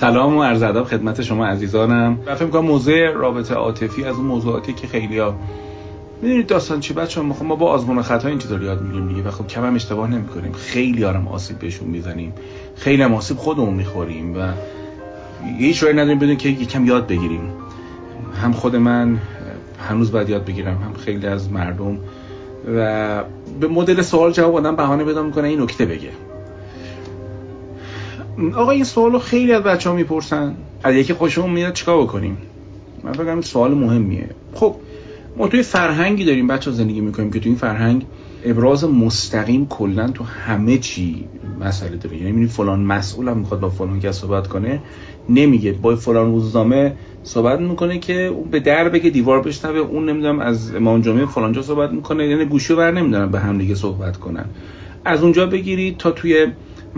سلام و عرض ادب خدمت شما عزیزانم. و فکر می‌کنم موضوع رابطه عاطفی از اون موضوعاتی که خیلی‌ها می‌دونید داستان چی؟ بچه ما خب ما با آزمون و خطا این چیزا یاد می‌گیریم دیگه. و خب کم هم اشتباه نمی‌کنیم. خیلی هم آسیب بهشون می‌زنیم. خیلی هم آسیب خودمون می‌خوریم و هیچ راهی نداریم بدون که یکم یاد بگیریم. هم خود من هنوز باید یاد بگیرم. هم خیلی از مردم. و به مدل سوال جواب آدم بهانه پیدا می‌کنه این نکته بگه. آقا این سوال رو خیلی از بچه ها می‌پرسن. از یکی خوشمون میاد چیکار بکنیم؟ من فکر این سوال مهمیه. خب ما توی فرهنگی داریم بچه زندگی می‌کنیم که توی این فرهنگ ابراز مستقیم کلا تو همه چی مسئله داره. یعنی می‌بینی فلان مسئول هم می‌خواد با فلان کس صحبت کنه نمیگه. با فلان روزنامه صحبت می‌کنه که اون به در بگه دیوار بشنوه اون نمی‌دونم از امام جمعه فلانجا صحبت می‌کنه یعنی گوشی بر نمی‌دونم به هم دیگه صحبت کنن. از اونجا بگیرید تا توی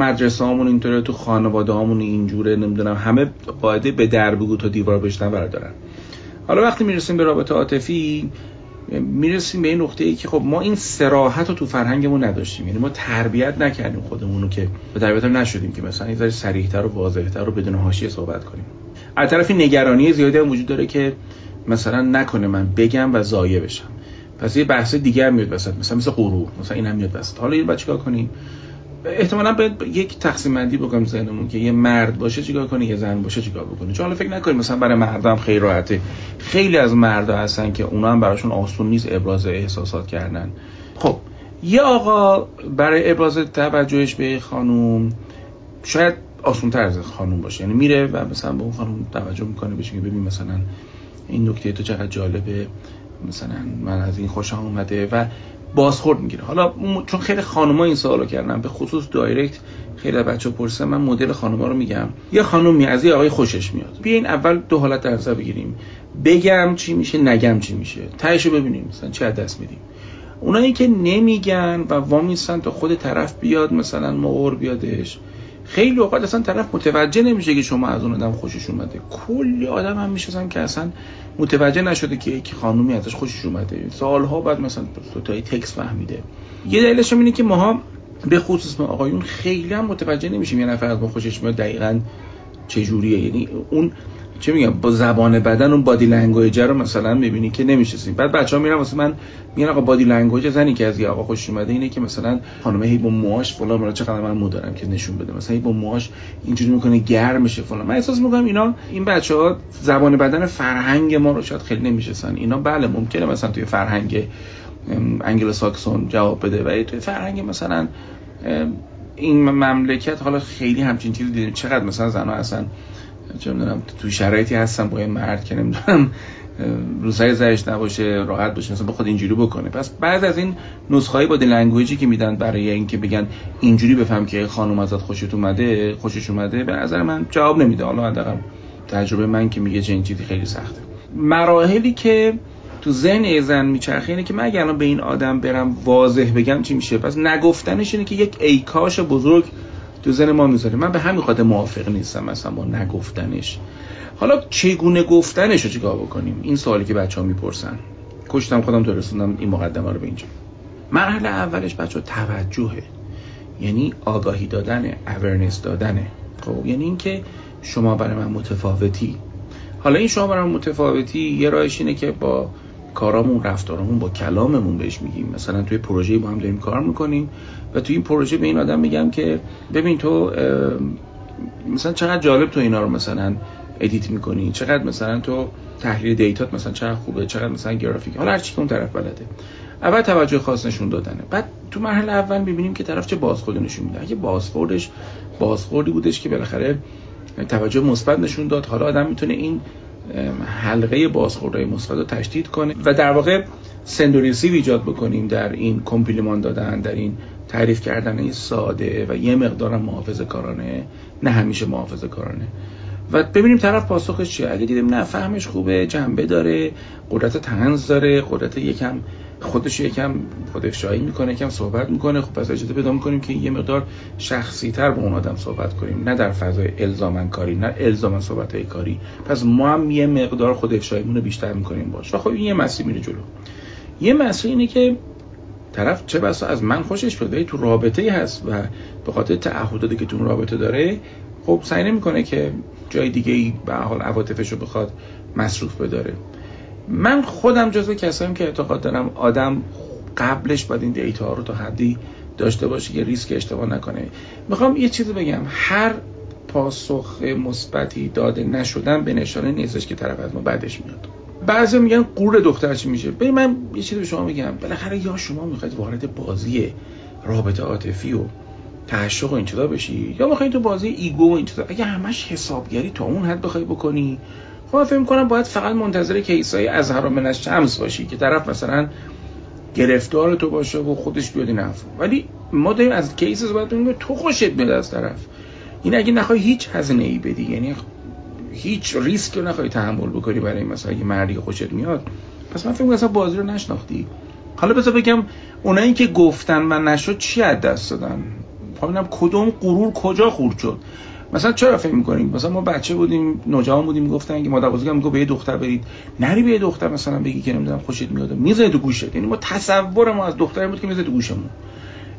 مدرسه همون اینطوره تو خانواده همون اینجوره نمی‌دونم همه قاعده به در بگو تا دیوار بشنوه دارن حالا وقتی می‌رسیم به رابطه عاطفی می‌رسیم به این نقطه ای که خب ما این سراحت رو تو فرهنگمون نداشتیم. یعنی ما تربیت نکردیم خودمون رو که به تربیت هم نشدیم که مثلا این ذره صریح‌تر و واضح‌تر و بدون حاشیه صحبت کنیم. از طرفی نگرانی زیادی هم وجود داره که مثلا نکنه من بگم و ضایع بشم. پس یه بحث دیگر میاد وسط مثلا مثل غرور مثلا این هم میاد وسط. حالا این بچه کنیم؟ احتمالا باید یک تقسیم بندی بکنیم ذهنمون که یه مرد باشه چیکار کنه یه زن باشه چیکار بکنه. چون حالا فکر نکنیم مثلا برای مردم خیلی راحته. خیلی از مردا هستن که اونا هم براشون آسون نیست ابراز احساسات کردن. خب یه آقا برای ابراز توجهش به خانوم شاید آسون تر از خانوم باشه. یعنی میره و مثلا به اون خانوم توجه می‌کنه بهش میگه ببین مثلا این نکته تو چقدر جالبه مثلا من از این خوشم اومده و بازخورد می‌گیره. حالا چون خیلی خانوما این سوالو کردن به خصوص دایرکت خیلی بچه پرسیدن من مدل خانوما رو میگم. یه خانومی از یه آقای خوشش میاد. بیاین اول دو حالت در نظر بگیریم. بگم چی میشه نگم چی میشه. تهشو ببینیم مثلا چه دست میدیم. اونایی که نمیگن و وامیستن تا خود طرف بیاد مثلا مغور بیادش. خیلی اوقات اصلا طرف متوجه نمیشه که شما از اون آدم خوشش اومده. کلی آدم هم میشن که اصلا متوجه نشده که یک خانومی ازش خوشش اومده. سالها بعد مثلا تای تکس فهمیده. یه دلیلش اینه که ماها به خصوص ما آقایون خیلی هم متوجه نمیشیم یه نفر از ما خوشش میاد دقیقا چجوریه یعنی اون چه میگم با زبان بدن اون body language رو مثلا می‌بینی که نمی‌شناسیم بعد بچه‌ها میرن واسه من میگن آقا body language زنی که از یه آقا خوش اومده اینه که مثلا خانم هی با موهاش فلان مرا چقدر من مو دارم که نشون بده. مثلا هی با موهاش اینجوری می‌کنه گرم میشه فلان. من احساس می‌کنم اینا این بچه‌ها زبان بدن فرهنگ ما رو شاید خیلی نمی‌شناسن. اینا بله ممکنه مثلا توی فرهنگ انگلو ساکسون جواب بده. و توی فرهنگ مثلا این مملکت حالا خیلی همچین چیزی دیدیم. چقدر مثلا زنها اصلا چه تو شرایطی هستم با این مرد که نمی‌دونم روزهای زرش نباشه راحت باشه مثلا بخواد اینجوری بکنه. پس بعد از این نسخه body language ی که میدن برای اینکه بگن اینجوری بفهم که خانم ازت خوشت اومده خوشش اومده به نظر من جواب نمیده. حالا حداقل تجربه من که میگه چنین چیزی خیلی سخته. مراحلی که تو ذهن زن میچرخه اینه که من اگر به این آدم برم واضح بگم چی میشه؟ پس نگفتنش اینه که یک ایکاش بزرگ تو ذهن ما می‌ذاره. من به همین خاطر موافق نیستم مثلا با نگفتنش. حالا چگونه گفتنش رو چیکار بکنیم؟ این سوالی که بچه ها می‌پرسن. کشتم خودم تو رسوندم این مقدمه رو به اینجا. مرحله اولش بچه توجهه. یعنی آگاهی دادنه awareness دادنه. خب یعنی اینکه شما برای من متفاوتی. حالا این شما برای من متفاوتی یه راهش اینه که با کارامون رفتارمون با کلاممون بهش میگیم. مثلا توی پروژه با هم داریم کار می‌کنیم و توی این پروژه به این آدم میگم که ببین تو مثلا چقدر جالب تو اینا رو مثلا edit می‌کنی چقدر مثلا تو تحلیل data ت مثلا چقدر خوبه چقدر مثلا گرافیک. حالا هر چی اون طرف بلده. اول توجه خاص نشون دادنه. بعد تو مرحله اول می‌بینیم که طرف چه بازخورد نشون میده. اگه بازخوردش بازخوردی بودش که بالاخره توجه مثبت نشون داد. حالا آدم می‌تونه این حلقه بازخوردهای مثبت رو تشدید کنه و در واقع سندوریسی ایجاد بکنیم در این کمپلیمان دادن در این تعریف کردن این ساده و یه مقدار محافظه کارانه. نه همیشه محافظه کارانه. و ببینیم طرف پاسخش چیه. اگه دیدیم نه فهمش خوبه جنبه داره قدرت تنز داره قدرت یکم خودش یکم خودفشایی می‌کنه یکم صحبت می‌کنه. خب پس اجازه پیدا می‌کنیم که یه مقدار شخصی تر با اون آدم صحبت کنیم. نه در فضای الزامن کاری نه الزامن صحبت های کاری. پس ما هم یه مقدار خودفشاییمون رو بیشتر می‌کنیم باش. و خب این یه مسیر میره جلو. یه مسیر اینه که طرف چه بسا از من خوشش بیاد تو رابطه هست و به خاطر تعهداتی که تو رابطه داره خب سعی نمی‌کنه که جای دیگه ای به حال عواطفش رو بخواد مصروف بداره. من خودم جزو کساییم که اعتقاد دارم آدم قبلش باید این دیتا رو تا حدی داشته باشه که ریسک اشتباه نکنه. می‌خوام یه چیزی بگم. هر پاسخ مثبتی داده نشدن به نشانه نیستش که طرف از ما بعدش میاد. بعضی میگن قور دختر چی میشه؟ ببین من یه چیزی به شما میگم بالاخره یا شما می‌خواید وارد بازی رابطه عاطفی و تعشق و این چیزا بشی یا می‌خوای تو بازی ego و این چیزا. اگه همش حسابگری تا اون حد بخوای بکنی خب من فکر می‌کنم باید فقط منتظر case ای از از شمس باشی که طرف مثلا گرفتار تو باشه و خودش بیاد این ولی ما داریم از case صحبت می‌کنیم تو خوشت میاد از طرف. این اگه نخوای هیچ هزینه ای بدی یعنی هیچ ریسک رو نخوای تحمل بکنی برای مثلا اگه مردی خوشت میاد پس من فکر می‌کنم بازی رو نشناختی. حالا بذار بگم اونایی که گفتن من نشد چی از دست دادن؟ ببینم کدوم غرور کجا خورد شد؟ مثلا چرا فکر می‌کنیم؟ مثلا ما بچه بودیم نوجوان بودیم می‌گفتن که مادر بزرگم میگه به یه دختر برید. نری به یه دختر مثلا بگی که نمی‌دونم خوشت میاد. می‌زنه تو گوشت. یعنی ما تصور ما از دختری بود که می‌زنه تو گوشمون.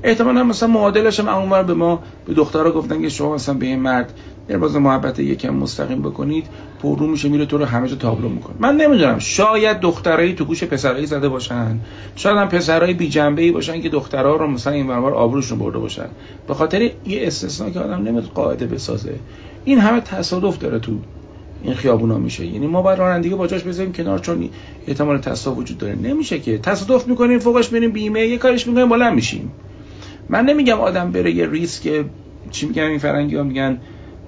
احتمالا مثلا معادلش هم اونور به ما به دخترها گفتن که شما مثلا به این مرد در باز محبت یکم مستقیم بکنید پررو میشه میره تو رو همه جا تابلو می‌کنه. من نمی‌دونم شاید دخترایی تو گوش پسرایی زده باشن. شاید هم پسرایی بی جنبه ای باشن که دخترها رو مثلا این ورور آبروشون برده باشن. به خاطر یه استثنا که آدم نمیاد قاعده بسازه. این همه تصادف داره تو این خیابونا میشه. یعنی ما باید رانندگی با جاش بذاریم کنار چون احتمال تصادف وجود داره. نمیشه که تصادف می‌کنیم فوقش بریم بیمه یه کارش می‌کنیم بلند میشیم. من نمیگم آدم بره یه ریسک چی میگن این فرنگی ها میگن؟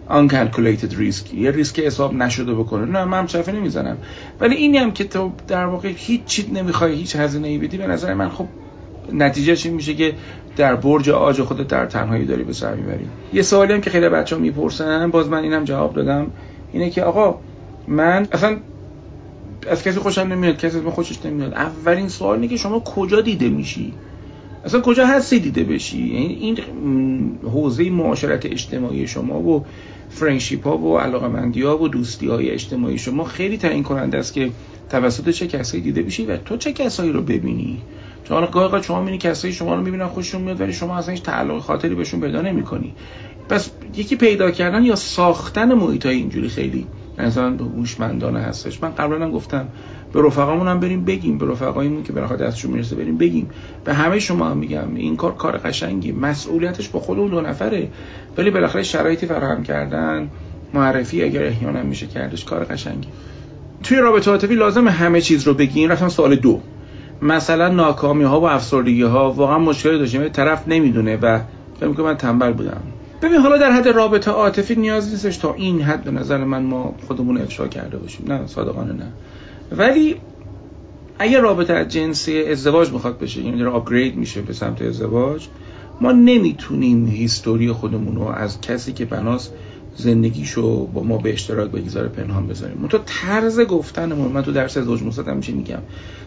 Uncalculated risk. یه ریسک حساب نشده بکنه. نه من هم نمی‌زنم. ولی اینی هم که تو در واقع هیچ چیز نمی‌خوای هیچ هزینه ای بدی به نظر من خب نتیجهش این میشه که در برج آج خودت در تنهایی داری به سر می‌بری. یه سوالی هم که خیلی بچه ها می‌پرسن باز من اینم جواب دادم اینه که آقا من اصلا از کسی خوشم نمیاد کسی از من خوشش نمیاد. اولین سوال اینه که شما کجا دیده میشی؟ اصلا کجا هستی دیده بشی؟ یعنی این حوزه معاشرت اجتماعی شما و فرنشیپ ها و علاقمندی ها و دوستی های اجتماعی شما خیلی تعیین کننده است که توسط چه کسایی دیده بشی و تو چه کسایی رو ببینی؟ چون گاهی شما می‌بینی کسایی شما رو می‌بینن خوششون میاد ولی شما اصلا هیچ تعلق خاطری بهشون پیدا نمی‌کنی. پس یکی پیدا کردن یا ساختن محیط های اینجوری خیلی مثلا هوشمندانه هستش. من قبلا هم گفتم به رفقامون هم بریم بگیم. به رفقایمون که بالاخره دستشون می‌رسه بریم بگیم. به همه شما هم میگم این کار کار قشنگی. مسئولیتش با خود اون دو نفره. ولی بالاخره شرایطی فراهم کردن معرفی اگر احیانا میشه کردش کار قشنگی. توی رابطه عاطفی لازم همه چیز رو بگیم رفتم سوال دو. مثلا ناکامی ها و افسردگی ها واقعا مشکلی داشتیم. طرف نمی‌دونه و فکر من تنبل بودم. ببین حالا در حد رابطه عاطفی نیاز نیستش تا این حد به نظر من ما خودمون افشا کرده باشیم. نه صادقانه نه. ولی اگر رابطه از جنس ازدواج می‌خواد بشه یعنی داره آپگرید میشه به سمت ازدواج ما نمی‌تونیم هیستوری خودمون رو از کسی که بناس زندگیشو با ما به اشتراک بگذاره پنهان بذاریم. تو طرز گفتنمون من تو درس ازدواج مصدم میشه میگم؟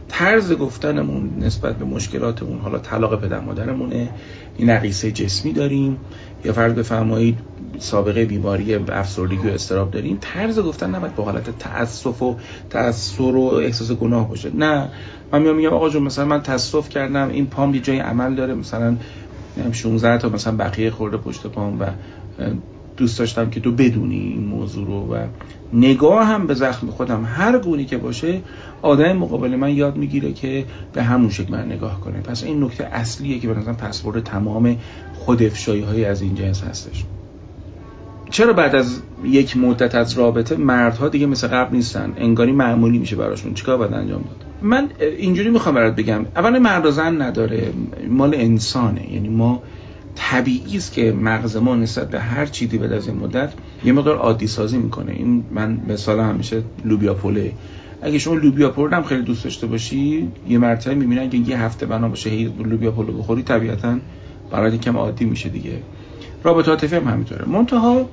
طرز گفتنمون نسبت به مشکلاتمون حالا طلاق پدر مادرمونه این نقیصه جسمی داریم. یا فرض بفرمایید سابقه بیماری افسردگی و استراب داریم. طرز گفتن نباید با حالت تاسف و تاثر و احساس گناه باشه. نه. من میام میگم آقا جون مثلا من تاسف کردم این پام یه جای عمل داره. مثلا 16 تا مثلا بقیه خورده پشت پام و دوست داشتم که تو بدونی این موضوع رو و نگاه هم به زخم خودم. هر گونی که باشه آدم مقابل من یاد می‌گیره که به همون شکل من نگاه کنه. پس این نکته اصلیه که به پسورد تمام خود افشایی های از این جنس هستش. چرا بعد از یک مدت از رابطه مردها دیگه مثل قبل نیستن؟ انگاری معمولی میشه براشون. چیکار باید انجام داد؟ من اینجوری می‌خوام برات بگم. اول مرد و زن نداره. مال انسانه. یعنی ما طبیعی است که مغز ما نسبت به هر چیزی بعد از این مدت یه مقدار عادی سازی می‌کنه. این من مثال همیشه لوبیا پوله اگه شما لوبیا پلو هم خیلی دوست داشته باشی یه مرتبه می‌بینن که یه هفته بنا باشه هی لوبیا پلو بخوری طبیعتا برای کم عادی میشه دیگه. رابطه عاطفی هم همینطوره. منتها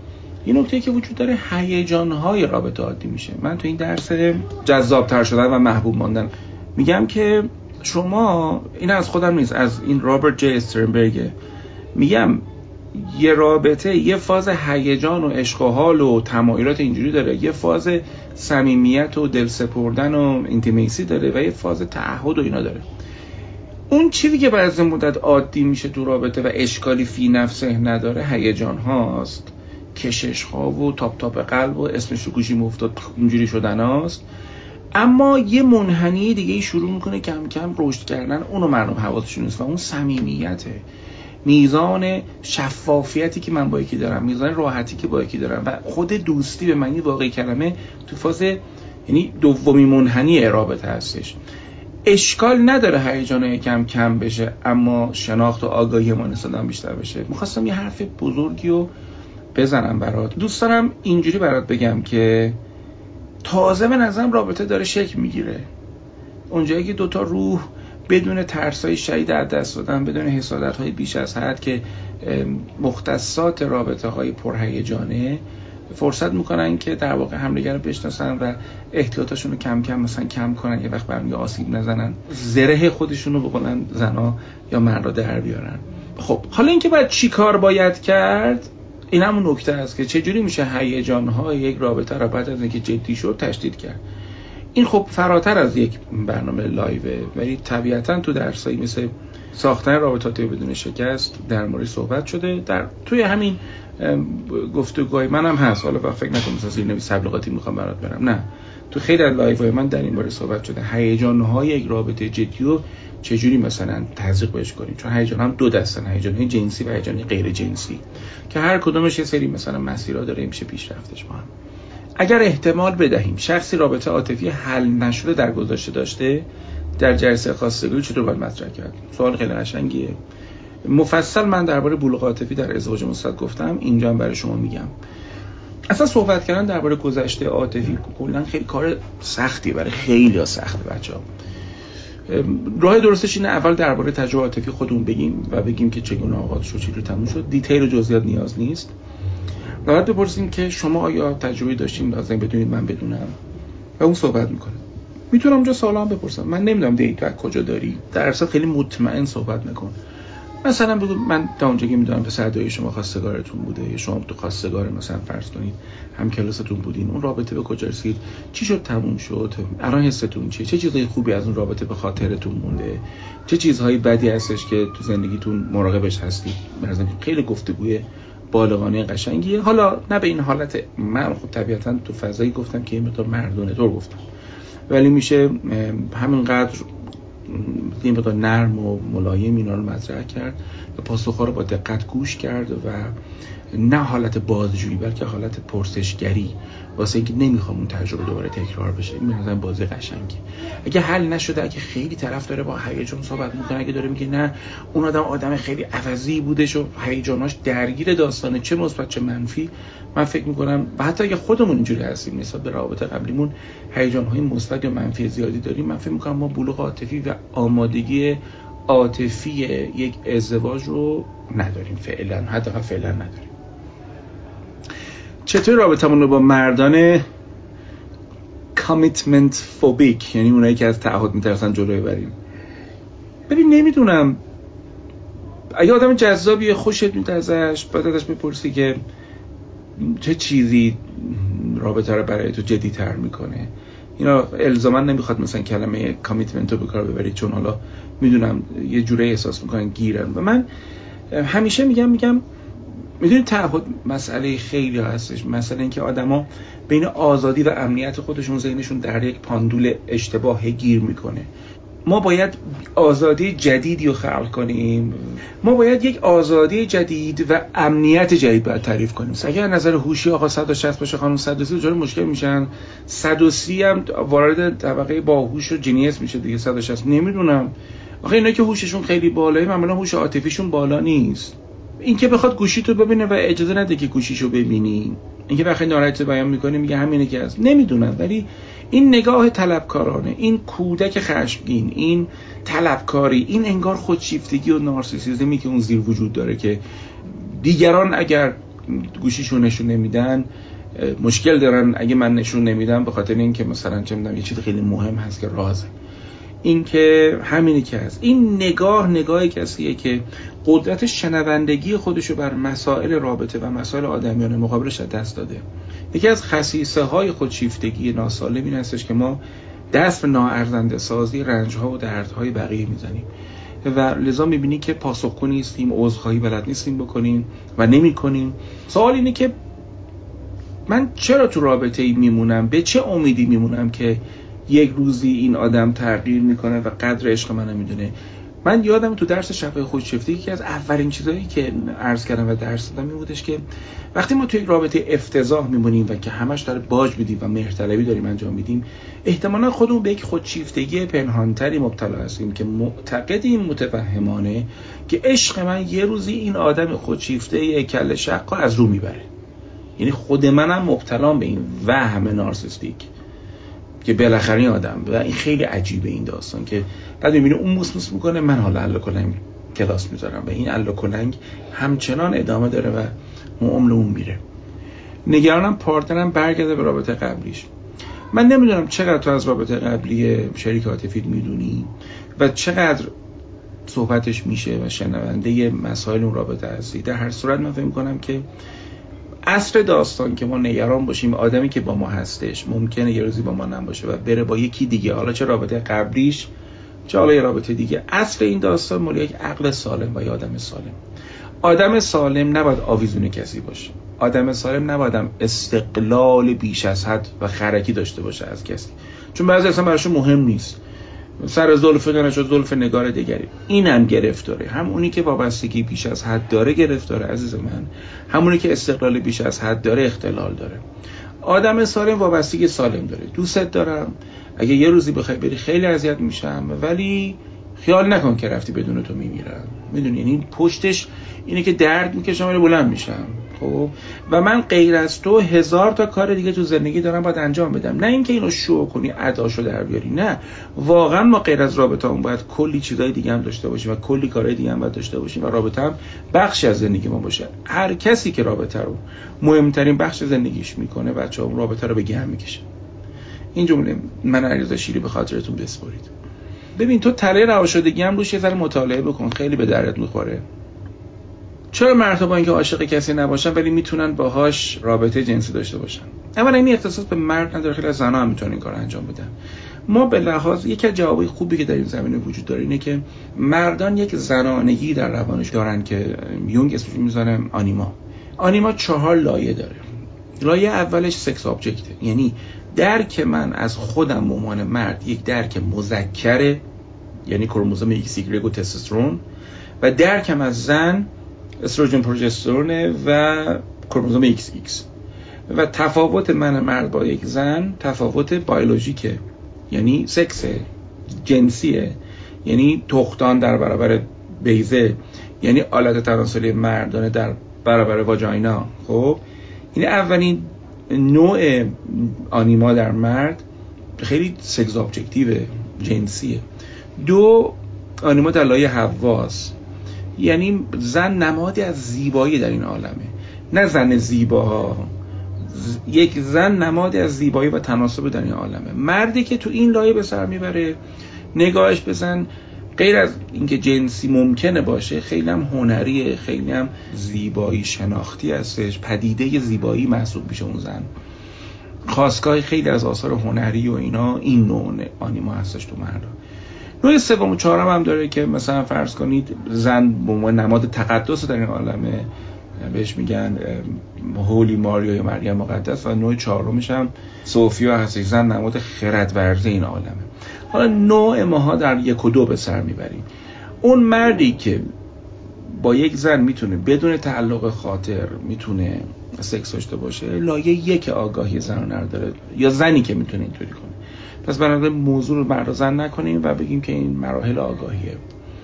این نکته که وجود داره هیجان های رابطه عادی میشه. من تو این درس جذابتر شدن و محبوب ماندن. میگم که شما این از خودم نیست از این رابرت جی استرنبرگ میگم یه رابطه یه فاز هیجان و عشق و حال و تمایلات اینجوری داره. یه فاز صمیمیت و دل سپردن و intimacy داره و یه فاز تعهد و اینا داره. اون چیزی که بعد از مدت عادی میشه تو رابطه و اشکالی فی نفسه نداره هیجان هاست. کشش ها و تاپ تاپ قلب و اسمش رو گوشی مفتاد اینجوری شدن هاست. اما یه منحنی دیگه شروع می‌کنه کم کم رشد کردن اونو مردم حواسشون نیست و اون صمیمیته. میزان شفافیتی که من با یکی دارم میزان راحتی که با یکی دارم و خود دوستی به معنی واقعی کلمه تو فاز یعنی دومی منحنی رابطه هستش. اشکال نداره هیجان کم کم بشه اما شناخت و آگاهی ما نسبت بیشتر بشه. می‌خواستم یه حرف بزرگی رو بزنم برات. دوست دارم اینجوری برات بگم که تازه به نظرم رابطه داره شکل می‌گیره. اونجایی که دوتا روح بدون ترسای شدید از دست دادن بدون حسادت های بیش از حد که مختصات رابطه های پرهیجانه فرصت می‌کنن که در واقع همدیگر رو بشناسن و احتیاطشون رو کم کم مثلا کم کنن یه وقت برمی آسیب نزنن زره خودشون رو بکنن زنا یا مردا در بیارن. خب حالا اینکه باید چی کار باید کرد این همون نکته است که چجوری میشه هیجان های یک رابطه رو بعد از اینکه جدی شد تشدید کرد. این خب فراتر از یک برنامه live ه ولی طبیعتا تو درسایی مثل ساختن رابطاتی بدون شکست در مورد صحبت شده. در توی همین گفتگوهای منم هست. حالا فکر نکنم مثلا زیر نویس تبلیغاتی می‌خوام برات برم. نه. تو خیلی از live من در این باره صحبت شده. هیجان های یک رابطه جدی رو چجوری مثلا تزریق بهش کنیم؟ چون هیجان هم دو دستن هیجان جنسی و هیجان غیر جنسی. که هر کدومش یه سری مثلا مسیرها داره میشه پیش رفتش با هم. اگر احتمال بدهیم شخصی رابطه عاطفی حل نشده در گذشته داشته در جلسه خواستگاری چطور باید مطرح کرد؟ سوال خیلی قشنگیه. مفصل من درباره بلوغ عاطفی در ازدواج مستقل گفتم اینجا هم برای شما میگم. اصلا صحبت کردن درباره گذشته عاطفی کلا خیلی کار سختیه برای خیلی سخته بچه ها راه درستش اینه اول درباره تجربه عاطفی خودمون بگیم و بگیم که چگونه آغاز شد چجوری تموم شد. دیتیل و جزئیات نیاز نیست. باید بپرسیم که شما آیا تجربه داشتیم لازم بدونید من بدونم؟ و اون صحبت می‌کنه. می‌تونم اونجا سوال بپرسم. من نمی‌دونم دیتا کجا داری. در اصل خیلی مطمئن صحبت نکن مثلا بگو من تا اونجا که می‌دونم پسر دایی شما خواستگارتون بوده یا شما تو خواستگار مثلا فرض کنید هم کلاستون بودین اون رابطه به کجا رسید؟ چی شد؟ تموم شد؟ الان حستون چیه؟ چه چیزهای خوبی از اون رابطه به خاطرتون مونده؟ چه چیزهایی بدی هستش که تو زندگیتون مراقبش هستید؟ مثلا خیلی گفتگوی بالغانه قشنگیه. حالا نه به این حالت من خب طبیعتا تو فضایی گفتم که این مقدار مردونه طور گفتم. ولی میشه همینقدر یه مقدار نرم و ملایم اینا رو مطرح کرد و پاسخها رو با دقت گوش کرد و نه حالت بازجویی بلکه حالت پرسشگری. واسه اینکه نمی‌خوام اون تجربه دوباره تکرار بشه. این مثلا بازی قشنگی اگه حل نشده اگه خیلی طرف داره با هیجان صحبت می‌کنه اگه داره میگه نه اون آدم آدم خیلی عوضی بودش و هیجاناش درگیر داستانه چه مثبت چه منفی من فکر می‌کنم. و حتی اگه خودمون اینجوری هستیم نسبت به رابطه قبلیمون هیجان های مثبت یا منفی زیادی داریم. من فکر می‌کنم ما بلوغ عاطفی و آمادگی عاطفی یک ازدواج رو نداریم. فعلا حتی فعلا نداریم. چطور رابطمون رو با مردان کامیتمنت فوبیک یعنی اونایی که از تعهد میترسن جلوی بریم؟ ببین نمی‌دونم. اگه آدم جذابیه خوشت میاد ازش باید ازش بپرسی که چه چیزی رابطه رو برای تو جدی تر می‌کنه. اینا الزاما نمی‌خواد مثلا کلمه کامیتمنت رو به کار ببرید چون حالا می‌دونم یه جوره احساس می‌کنن گیرن. و من همیشه میگم میگم می‌دونید تعهد مسئله خیلی هستش. مثلا اینکه آدما بین آزادی و امنیت خودشون ذهنشون در یک پاندول اشتباه گیر می‌کنه. ما باید آزادی جدیدی رو خلق کنیم. ما باید یک آزادی جدید و امنیت جدید باید تعریف کنیم. اگر نظر هوشی آقا 160 باشه خانم 130 دچار مشکل میشن. 130 هم وارد طبقه باهوش و جنیس میشه دیگه 160 نمی‌دونم. آخه اینا که هوششون خیلی بالایی معمولا هوش عاطفیشون بالا نیست. اینکه بخواد گوشی تو ببینه و اجازه نده که گوشیشو ببینی. اینکه بخیر ناراحت بیان می‌کنه میگه همینه که هست. نمی‌دونم ولی این نگاه طلبکارانه این کودک خشمگین این طلبکاری این انگار خودشیفتگی و نارسیسیزمی که اون زیر وجود داره که دیگران اگر گوشیشون نشون نمیدن مشکل دارن اگه من نشون نمیدم به خاطر اینکه مثلا چه می‌دونم یه چیز خیلی مهم هست که رازه این که همینی که هست. این نگاه نگاه کسیه که قدرت شنوندگی خودشو بر مسائل رابطه و مسائل آدمیان مقابلش دست داده. یکی از خصیصه های خودشیفتگی ناسالم این هستش که ما دست به ناارزنده سازی رنج ها و دردهای بقیه می‌زنیم. و لذا می‌بینی که پاسخگو نیستیم عذرخواهی بلد نیستیم بکنیم و نمی کنیم سوال اینه که من چرا تو رابطه ای میمونم؟ به چه امیدی میمونم که یک روزی این آدم تغییر می‌کنه و قدر عشق منو می‌دونه. من یادم تو درس شفای خودشیفته یکی از اولین چیزایی که عرض کردم و درس دادم این بودش که وقتی ما توی یک رابطه افتضاح میمونیم و که همش داره باج میدیم و مهرطلبی داریم انجام میدیم احتمالا خودمون به یک خودشیفتگی پنهانتری مبتلا هستیم که معتقدیم متفهمانه که عشق من یه روزی این آدم خودشیفته کل شق از رو می‌بره. یعنی خود منم مبتلا به این وهم نارسیستیک. که بالاخره این آدم و این خیلی عجیبه این داستان که بعد می‌بینه اون موس می‌کنه من حالا الا کلنگ کلاس می‌ذارم و این الا کلنگ همچنان ادامه داره و عمر اون میره. نگرانم پارتنرم برگرده به رابطه قبلیش. من نمی‌دونم چقدر تو از رابطه قبلی شریک عاطفیت می‌دونی و چقدر صحبتش میشه و شنونده مسائل اون رابطه هستی. در هر صورت من فکر کنم که اصر داستان که ما نگران باشیم آدمی که با ما هستش ممکنه یه روزی با ما نباشه و بره با یکی دیگه. حالا چه رابطه قبلیش؟ چه حالا یه رابطه دیگه؟ اصل این داستان مال یک عقل سالم و یه آدم سالم. آدم سالم نباید آویزون کسی باشه. آدم سالم نباید استقلال بیش از حد و خرکی داشته باشه از کسی. چون بعضی اصلا براشون مهم نیست. سر زلف و زلف نگار دیگری. اینم گرفتاره. همونی که وابستگی بیش از حد داره گرفتاره عزیز من. همونی که استقلال بیش از حد داره اختلال داره. آدم سالم وابستگی سالم داره. دوستت دارم. اگه یه روزی بخوای بری خیلی اذیت میشم. ولی خیال نکن که رفتی بدون تو میمیرم. می‌دونی؟ یعنی پشتش اینه که درد می‌کشم ولی بلند میشم. خب و من غیر از تو هزار تا کار دیگه تو زندگی دارم باید انجام بدم. نه اینکه اینو شو کنی اداشو در بیاری نه. واقعا ما غیر از رابطه هم باید کلی چیزای دیگه هم داشته باشیم و کلی کارهای دیگه هم باید داشته باشیم و رابطه هم بخشی از زندگی ما باشه. هر کسی که رابطه رو مهمترین بخش زندگیش می‌کنه بچه هم رابطه رو به گهم می‌کشه. این جمله من علیرضا شیری به خاطرتون بسپرید ببین تو تله رواشدگی هم روش یه ذره مطالعه بکن خیلی به درد می‌خوره. چرا مرد با اینکه عاشق کسی نباشن ولی می‌تونن باهاش رابطه جنسی داشته باشن؟ اولا این اختصاص به مرد نداره خیلی از زنها هم می‌تونن این کار انجام بدن. ما به لحاظ یکی از جوابای خوبی که در این زمینه وجود داره اینه که مردان یک زنانگی در روانش دارن که یونگ اسمش می‌ذاره آنیما. آنیما چهار لایه داره. لایه اولش sex object ه یعنی درک من از خودم به عنوان مرد یک درک مذکره یعنی کروموزوم ایکس و تستوسترون و درکم از زن استروژن پروژسترون و کروموزوم ایکس ایکس. و تفاوت من مرد با یک زن تفاوت بیولوژیکه. یعنی سکس جنسیه. یعنی تخمدان در برابر بیضه. یعنی آلت تناسلی مردانه در برابر واجاینا خب؟ این اولین نوع آنیما در مرد خیلی sex object و جنسیه. دو آنیما در لایه حواس. یعنی زن نمادی از زیبایی در این عالمه. نه زن زیباها. یک زن نمادی از زیبایی و تناسب در این عالمه. مردی که تو این لایه به سر می‌بره نگاهش بزن غیر از اینکه جنسی ممکنه باشه خیلی هم هنریه خیلی هم زیبایی شناختی هستش پدیده زیبایی محسوب میشه اون زن. خواستگاه خیلی از آثار هنری و اینا این نوع آنیما هستش تو مردا نوع سوم و چهارم هم داره که مثلا فرض کنید زن به عنوان نماد تقدس در این عالمه بهش میگن هولی ماریا یا مریم مقدس و نوع چهارمش هم سوفیا هستش زن نماد خردورزی این عالمه. حالا نوع ماها در یک و دو به سر می‌بریم. اون مردی که با یک زن می‌تونه بدون تعلق خاطر می‌تونه سکس داشته باشه لایه یک آگاهی زن رو نداره یا زنی که می‌تونه اینطوری کنه. پس بنابراین موضوع رو مرد زن نکنیم و بگیم که این مراحل آگاهیه.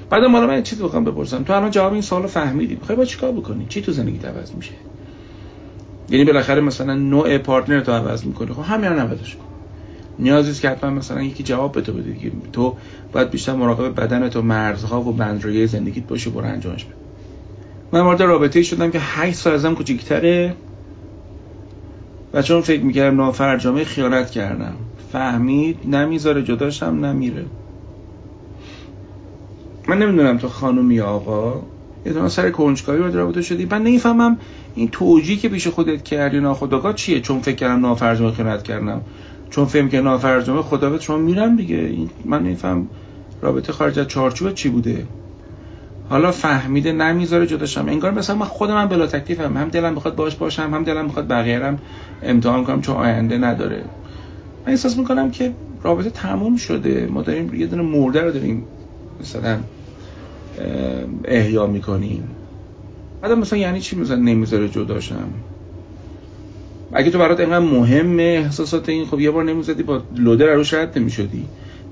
بعد ما من چیزی بخوام بپرسم. تو الان جواب این سوالو فهمیدی. می‌خوای با چیکار بکنی؟ چی تو زندگی عوض میشه؟ یعنی بالاخره مثلا نوع پارتنر تو عوض می‌کنی. خب همین رو عوضش کن. نیازی که حتما مثلا یکی جواب تو بده دیگه تو باید بیشتر مراقب بدن تو مرزها و بندرویه زندگیت باشی برو انجامش بده. من وارد رابطه شدم که 8 سال ازم کوچیک‌تره و چون فکر می‌کردم نافرجامه خیانت کردم. فهمید نمی‌ذاره جداشم نمیره. من نمی‌دونم تو خانومی آقا یه سر کنجکاوی وارد رابطه شدی. من نمی‌فهمم این توجیه که پیش خودت کردی ناخداگاه چیه؟ چون فکر کردم نافرجامه خیانت کردم. چون فهم که نافرجامه خدا به شما میرم دیگه. من نمیفهم رابطه خارج از چارچوب چی بوده؟ حالا فهمیده نمی‌ذاره جداشم انگار مثلا من خودم من بلا تکلیفم. هم دلم می‌خواد باش باشم هم دلم می‌خواد بقیه‌رم امتحان کنم چون آینده نداره. من احساس می‌کنم که رابطه تموم شده. ما داریم یه دونه مرده رو داریم مثلا احیا می‌کنیم. بعد مثلا یعنی چی مثلا نمی‌ذاره جداشم؟ اگه تو برات اینقدر مهمه احساسات این خب یه بار نمی‌زدی با لودر روش رد نمی‌شدی.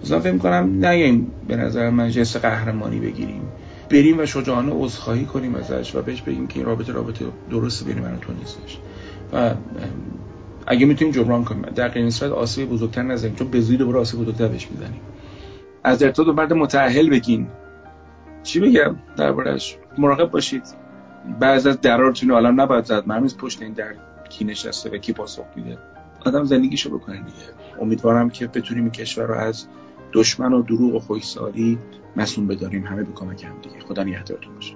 مثلا فکر می‌کنم نگیم به نظر من جست قهرمانی بگیریم. بریم و شجاعانه عذرخواهی کنیم ازش و بهش بگیم که این رابطه رابطه درست بین من و تو نیستش. و اگه می‌تونیم جبران کنیم. در غیر نسبت آسیب بزرگتر نزنیم چون به زودی دوباره آسیب بزرگتر بهش می‌زنیم. از ارتباط مرد متأهل بگین. چی بگم؟ دربارش مراقب باشید. بعض از درارتون الان نباید زد. مرمیز پشت این در کی نشسته و کی پاسخ میده. آدم زندگیشو بکنه دیگه. امیدوارم که بتونیم کشور رو از دشمن و دروغ و خوشسالی مسئول بداریم. همه به کمک هم دیگه. خدا نگهدارتون باشه.